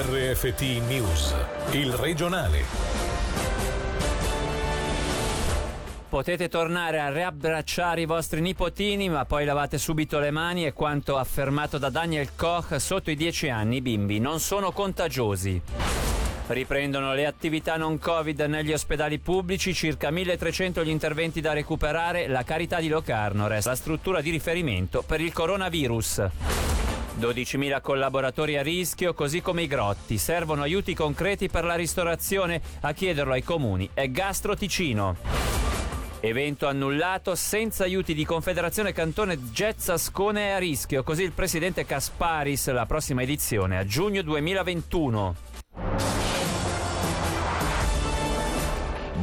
RFT News, il regionale. Potete tornare a riabbracciare i vostri nipotini, ma poi lavate subito le mani e quanto affermato da Daniel Koch, sotto i 10 anni i bimbi non sono contagiosi. Riprendono le attività non Covid negli ospedali pubblici, circa 1300 gli interventi da recuperare, la Carità di Locarno resta la struttura di riferimento per il coronavirus. 12.000 collaboratori a rischio, così come i grotti. Servono aiuti concreti per la ristorazione. A chiederlo ai comuni è Gastro Ticino. Evento annullato senza aiuti di Confederazione Cantone Jazz Ascone è a rischio, così il presidente Casparis, la prossima edizione a giugno 2021.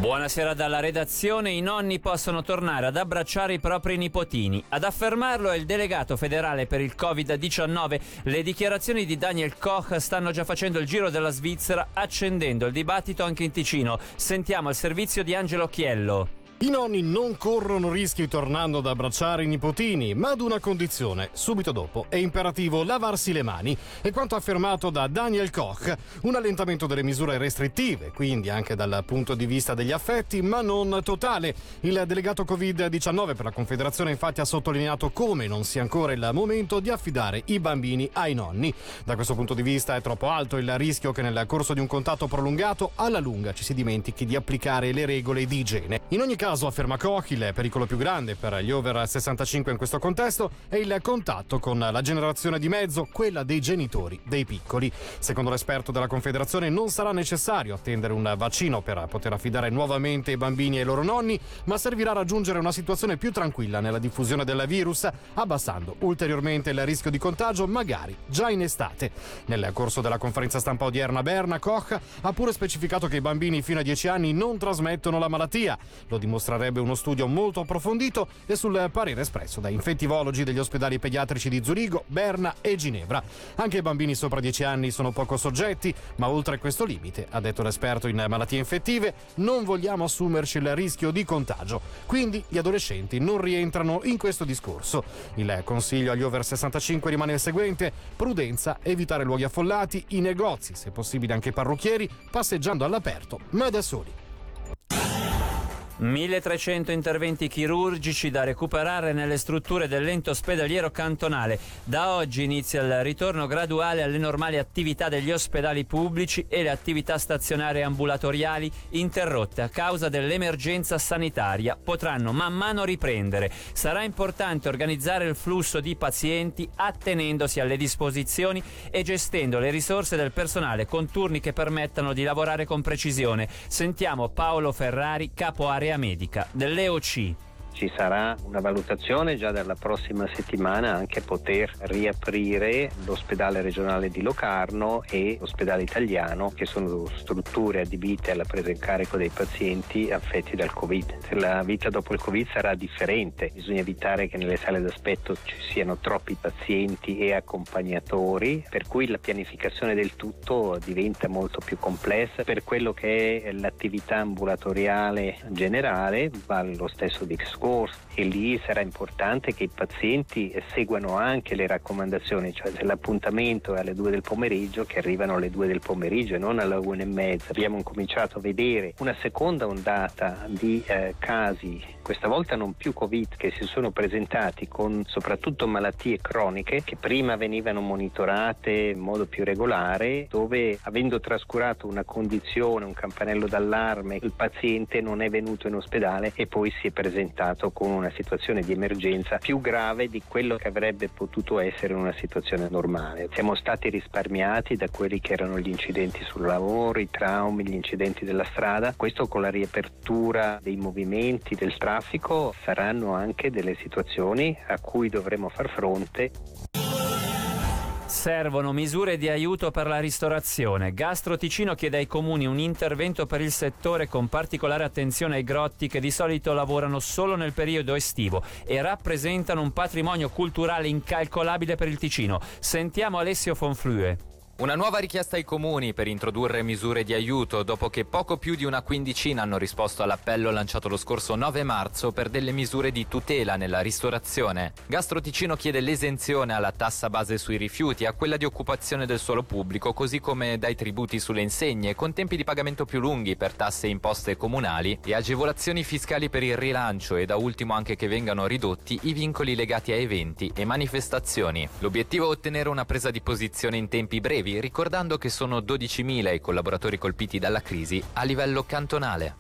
Buonasera dalla redazione. I nonni possono tornare ad abbracciare i propri nipotini. Ad affermarlo è il delegato federale per il Covid-19. Le dichiarazioni di Daniel Koch stanno già facendo il giro della Svizzera, accendendo il dibattito anche in Ticino. Sentiamo il servizio di Angelo Chiello. I nonni non corrono rischi tornando ad abbracciare i nipotini, ma ad una condizione. Subito dopo è imperativo lavarsi le mani e quanto affermato da Daniel Koch, un allentamento delle misure restrittive, quindi anche dal punto di vista degli affetti, ma non totale. Il delegato Covid-19 per la Confederazione infatti ha sottolineato come non sia ancora il momento di affidare i bambini ai nonni. Da questo punto di vista è troppo alto il rischio che nel corso di un contatto prolungato alla lunga ci si dimentichi di applicare le regole di igiene. In ogni caso caso, afferma Koch, il pericolo più grande per gli over 65 in questo contesto è il contatto con la generazione di mezzo, quella dei genitori dei piccoli. Secondo l'esperto della Confederazione non sarà necessario attendere un vaccino per poter affidare nuovamente i bambini ai loro nonni, ma servirà a raggiungere una situazione più tranquilla nella diffusione del virus, abbassando ulteriormente il rischio di contagio, magari già in estate. Nel corso della conferenza stampa odierna Berna, Koch ha pure specificato che i bambini fino a 10 anni non trasmettono la malattia. Lo dimostra mostrerebbe uno studio molto approfondito e sul parere espresso da infettivologi degli ospedali pediatrici di Zurigo, Berna e Ginevra. Anche i bambini sopra 10 anni sono poco soggetti, ma oltre questo limite, ha detto l'esperto in malattie infettive, non vogliamo assumerci il rischio di contagio. Quindi gli adolescenti non rientrano in questo discorso. Il consiglio agli over 65 rimane il seguente: prudenza, evitare luoghi affollati, i negozi, se possibile anche i parrucchieri, passeggiando all'aperto, ma da soli. 1300 interventi chirurgici da recuperare nelle strutture dell'ente ospedaliero cantonale. Da oggi inizia il ritorno graduale alle normali attività degli ospedali pubblici e le attività stazionarie ambulatoriali interrotte a causa dell'emergenza sanitaria potranno man mano riprendere. Sarà importante organizzare il flusso di pazienti attenendosi alle disposizioni e gestendo le risorse del personale con turni che permettano di lavorare con precisione. Sentiamo Paolo Ferrari, capo area area medica dell'EOC ci sarà una valutazione già dalla prossima settimana anche poter riaprire l'ospedale regionale di Locarno e l'ospedale italiano che sono strutture adibite alla presa in carico dei pazienti affetti dal Covid. La vita dopo il Covid sarà differente, bisogna evitare che nelle sale d'aspetto ci siano troppi pazienti e accompagnatori, per cui la pianificazione del tutto diventa molto più complessa. Per quello che è l'attività ambulatoriale generale va lo stesso discorso scorso e lì sarà importante che i pazienti seguano anche le raccomandazioni, cioè se l'appuntamento è alle 2 del pomeriggio che arrivano alle 2 del pomeriggio e non alle 1 e mezza. Abbiamo cominciato a vedere una seconda ondata di eh, casi, questa volta non più Covid, che si sono presentati con soprattutto malattie croniche che prima venivano monitorate in modo più regolare, dove avendo trascurato una condizione, un campanello d'allarme, il paziente non è venuto in ospedale e poi si è presentato trovato con una situazione di emergenza più grave di quello che avrebbe potuto essere una situazione normale. Siamo stati risparmiati da quelli che erano gli incidenti sul lavoro, i traumi, gli incidenti della strada. Questo con la riapertura dei movimenti, del traffico, saranno anche delle situazioni a cui dovremo far fronte. Servono misure di aiuto per la ristorazione. Gastro Ticino chiede ai comuni un intervento per il settore con particolare attenzione ai grotti che di solito lavorano solo nel periodo estivo e rappresentano un patrimonio culturale incalcolabile per il Ticino. Sentiamo Alessio Fonflue. Una nuova richiesta ai comuni per introdurre misure di aiuto dopo che poco più di una quindicina hanno risposto all'appello lanciato lo scorso 9 marzo per delle misure di tutela nella ristorazione. Gastro Ticino chiede l'esenzione alla tassa base sui rifiuti, a quella di occupazione del suolo pubblico, così come dai tributi sulle insegne, con tempi di pagamento più lunghi per tasse e imposte comunali e agevolazioni fiscali per il rilancio e da ultimo anche che vengano ridotti i vincoli legati a eventi e manifestazioni. L'obiettivo è ottenere una presa di posizione in tempi brevi brevi, ricordando che sono 12.000 i collaboratori colpiti dalla crisi a livello cantonale.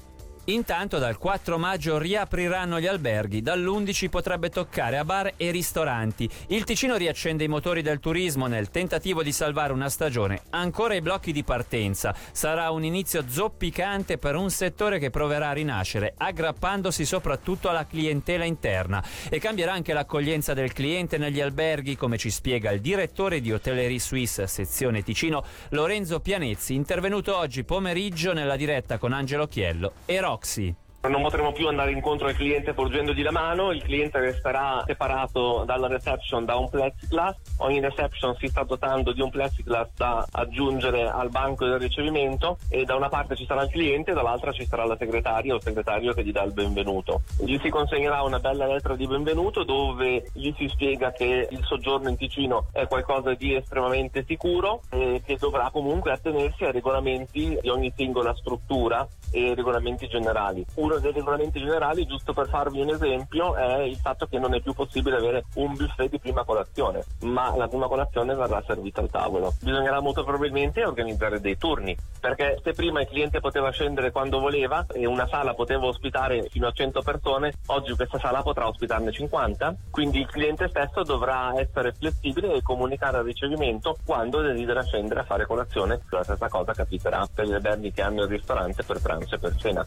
Intanto dal 4 maggio riapriranno gli alberghi, dall'11 potrebbe toccare a bar e ristoranti. Il Ticino riaccende i motori del turismo nel tentativo di salvare una stagione. Ancora i blocchi di partenza. Sarà un inizio zoppicante per un settore che proverà a rinascere, aggrappandosi soprattutto alla clientela interna. E cambierà anche l'accoglienza del cliente negli alberghi, come ci spiega il direttore di Hotellerie Suisse, sezione Ticino, Lorenzo Pianezzi, intervenuto oggi pomeriggio nella diretta con Angelo Chiello e Rocco 恶心 Non potremo più andare incontro al cliente porgendogli la mano, il cliente resterà separato dalla reception da un plexiglass, ogni reception si sta dotando di un plexiglass da aggiungere al banco del ricevimento e da una parte ci sarà il cliente, dall'altra ci sarà la segretaria o il segretario che gli dà il benvenuto. Gli si consegnerà una bella lettera di benvenuto dove gli si spiega che il soggiorno in Ticino è qualcosa di estremamente sicuro e che dovrà comunque attenersi ai regolamenti di ogni singola struttura e regolamenti generali. Uno uno dei regolamenti generali, giusto per farvi un esempio, è il fatto che non è più possibile avere un buffet di prima colazione, ma la prima colazione verrà servita al tavolo. Bisognerà molto probabilmente organizzare dei turni, perché se prima il cliente poteva scendere quando voleva e una sala poteva ospitare fino a 100 persone, oggi questa sala potrà ospitarne 50, quindi il cliente stesso dovrà essere flessibile e comunicare al ricevimento quando desidera scendere a fare colazione. La stessa cosa capiterà per gli alberghi che hanno il ristorante per pranzo e per cena.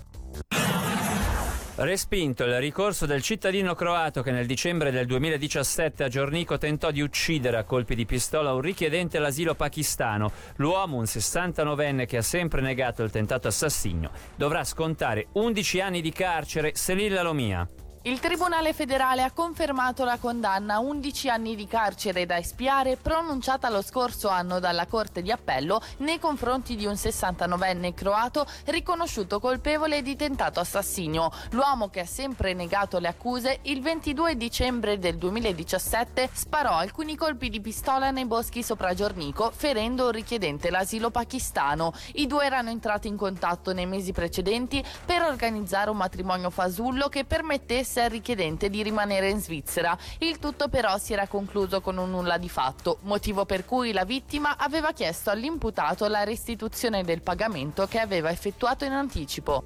Respinto il ricorso del cittadino croato che nel dicembre del 2017 a Giornico tentò di uccidere a colpi di pistola un richiedente all'asilo pakistano. L'uomo, un 69enne che ha sempre negato il tentato assassinio, dovrà scontare 11 anni di carcere. Selilla Lomia. Il Tribunale federale ha confermato la condanna a 11 anni di carcere da espiare pronunciata lo scorso anno dalla Corte di Appello nei confronti di un 69enne croato riconosciuto colpevole di tentato assassinio. L'uomo che ha sempre negato le accuse il 22 dicembre del 2017 sparò alcuni colpi di pistola nei boschi sopra Giornico ferendo un richiedente l'asilo pakistano. I due erano entrati in contatto nei mesi precedenti per organizzare un matrimonio fasullo che permettesse al richiedente di rimanere in Svizzera. Il tutto però si era concluso con un nulla di fatto, motivo per cui la vittima aveva chiesto all'imputato la restituzione del pagamento che aveva effettuato in anticipo.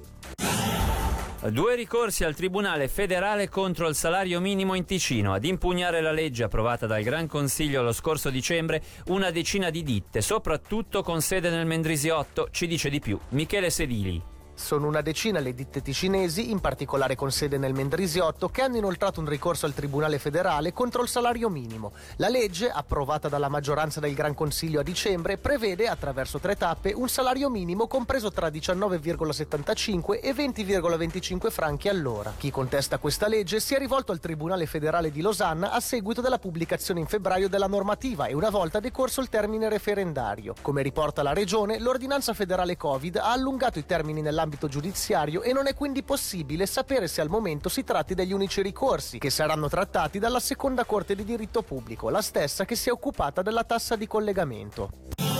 Due ricorsi al Tribunale federale contro il salario minimo in Ticino. Ad impugnare la legge approvata dal Gran Consiglio lo scorso dicembre una decina di ditte, soprattutto con sede nel Mendrisiotto, ci dice di più Michele Sedili. Sono una decina le ditte ticinesi, in particolare con sede nel Mendrisiotto, che hanno inoltrato un ricorso al Tribunale federale contro il salario minimo. La legge, approvata dalla maggioranza del Gran Consiglio a dicembre, prevede, attraverso tre tappe, un salario minimo compreso tra 19,75 e 20,25 franchi all'ora. Chi contesta questa legge si è rivolto al Tribunale federale di Losanna a seguito della pubblicazione in febbraio della normativa e una volta decorso il termine referendario. Come riporta la Regione, l'ordinanza federale Covid ha allungato i termini nella nell'ambito giudiziario e non è quindi possibile sapere se al momento si tratti degli unici ricorsi, che saranno trattati dalla seconda Corte di diritto pubblico, la stessa che si è occupata della tassa di collegamento.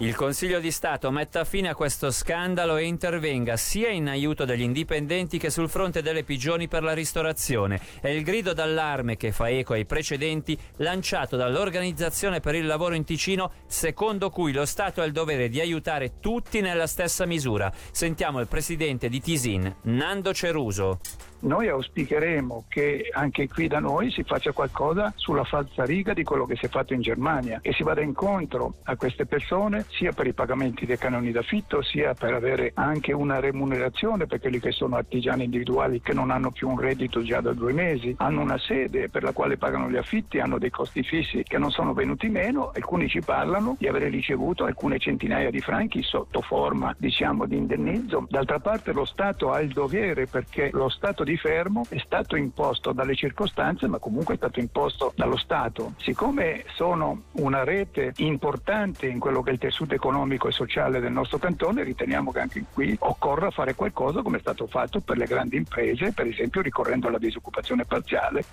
Il Consiglio di Stato metta fine a questo scandalo e intervenga sia in aiuto degli indipendenti che sul fronte delle pigioni per la ristorazione. È il grido d'allarme che fa eco ai precedenti lanciato dall'Organizzazione per il Lavoro in Ticino, secondo cui lo Stato ha il dovere di aiutare tutti nella stessa misura. Sentiamo il presidente di Tisin, Nando Ceruso. Noi auspicheremo che anche qui da noi si faccia qualcosa sulla falsariga di quello che si è fatto in Germania e si vada incontro a queste persone sia per i pagamenti dei canoni d'affitto sia per avere anche una remunerazione per quelli che sono artigiani individuali che non hanno più un reddito già da due mesi, hanno una sede per la quale pagano gli affitti, hanno dei costi fissi che non sono venuti meno, alcuni ci parlano di avere ricevuto alcune centinaia di franchi sotto forma diciamo di indennizzo, d'altra parte lo Stato ha il dovere perché lo Stato di fermo è stato imposto dalle circostanze, ma comunque è stato imposto dallo Stato. Siccome sono una rete importante in quello che è il tessuto economico e sociale del nostro cantone, riteniamo che anche qui occorra fare qualcosa come è stato fatto per le grandi imprese, per esempio ricorrendo alla disoccupazione parziale.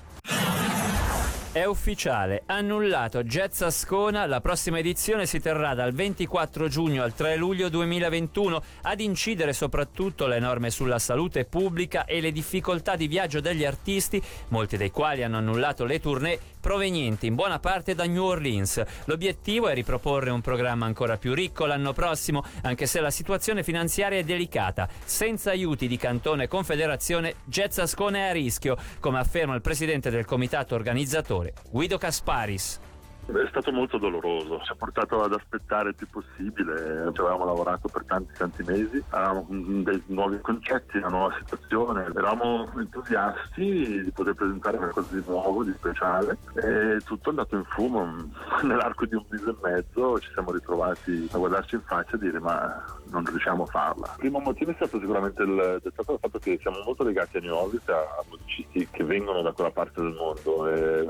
È ufficiale, annullato Jazz Ascona, la prossima edizione si terrà dal 24 giugno al 3 luglio 2021, ad incidere soprattutto le norme sulla salute pubblica e le difficoltà di viaggio degli artisti, molti dei quali hanno annullato le tournée provenienti in buona parte da New Orleans. L'obiettivo è riproporre un programma ancora più ricco l'anno prossimo, anche se la situazione finanziaria è delicata. Senza aiuti di Cantone e Confederazione, Jazz Ascona è a rischio, come afferma il presidente del comitato organizzatore, Guido Casparis. È stato molto doloroso, ci ha portato ad aspettare il più possibile, ci avevamo lavorato per tanti tanti mesi, avevamo dei nuovi concetti, una nuova situazione, eravamo entusiasti di poter presentare qualcosa di nuovo, di speciale. E tutto è andato in fumo, nell'arco di un mese e mezzo ci siamo ritrovati a guardarci in faccia e dire ma non riusciamo a farla. Il primo motivo è stato sicuramente il, è stato il fatto che siamo molto legati a New Orleans, a musicisti che vengono da quella parte del mondo, e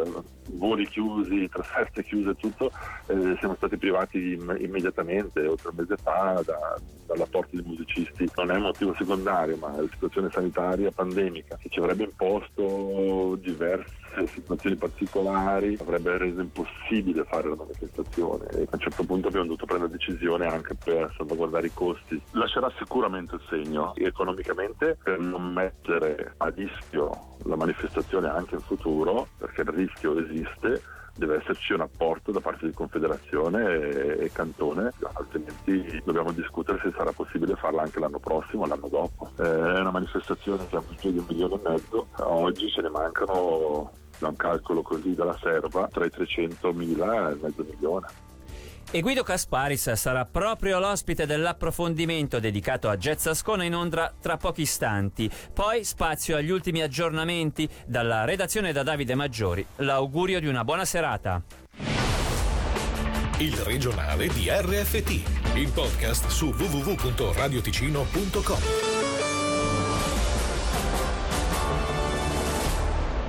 voli chiusi, trasferte chiuse e tutto, eh, siamo stati privati immediatamente, oltre un mese fa, da, dall'apporto di musicisti. Non è un motivo secondario, ma la situazione sanitaria pandemica che ci avrebbe imposto diverse situazioni particolari, avrebbe reso impossibile fare la manifestazione e a un certo punto abbiamo dovuto prendere decisione anche per salvaguardare i costi. Lascerà sicuramente il segno economicamente per non mettere a rischio la manifestazione anche in futuro, perché il rischio esiste deve esserci un apporto da parte di Confederazione e, Cantone, altrimenti dobbiamo discutere se sarà possibile farla anche l'anno prossimo l'anno dopo. Eh, è una manifestazione che ha più di un milione e mezzo, oggi ce ne mancano, da un calcolo così dalla serva, tra i 300.000 e mezzo milione. E Guido Casparis sarà proprio l'ospite dell'approfondimento dedicato a Jazz Ascona in Ondra tra pochi istanti. Poi spazio agli ultimi aggiornamenti dalla redazione da Davide Maggiori. L'augurio di una buona serata. Il regionale di RFT, il podcast su www.radioticino.com.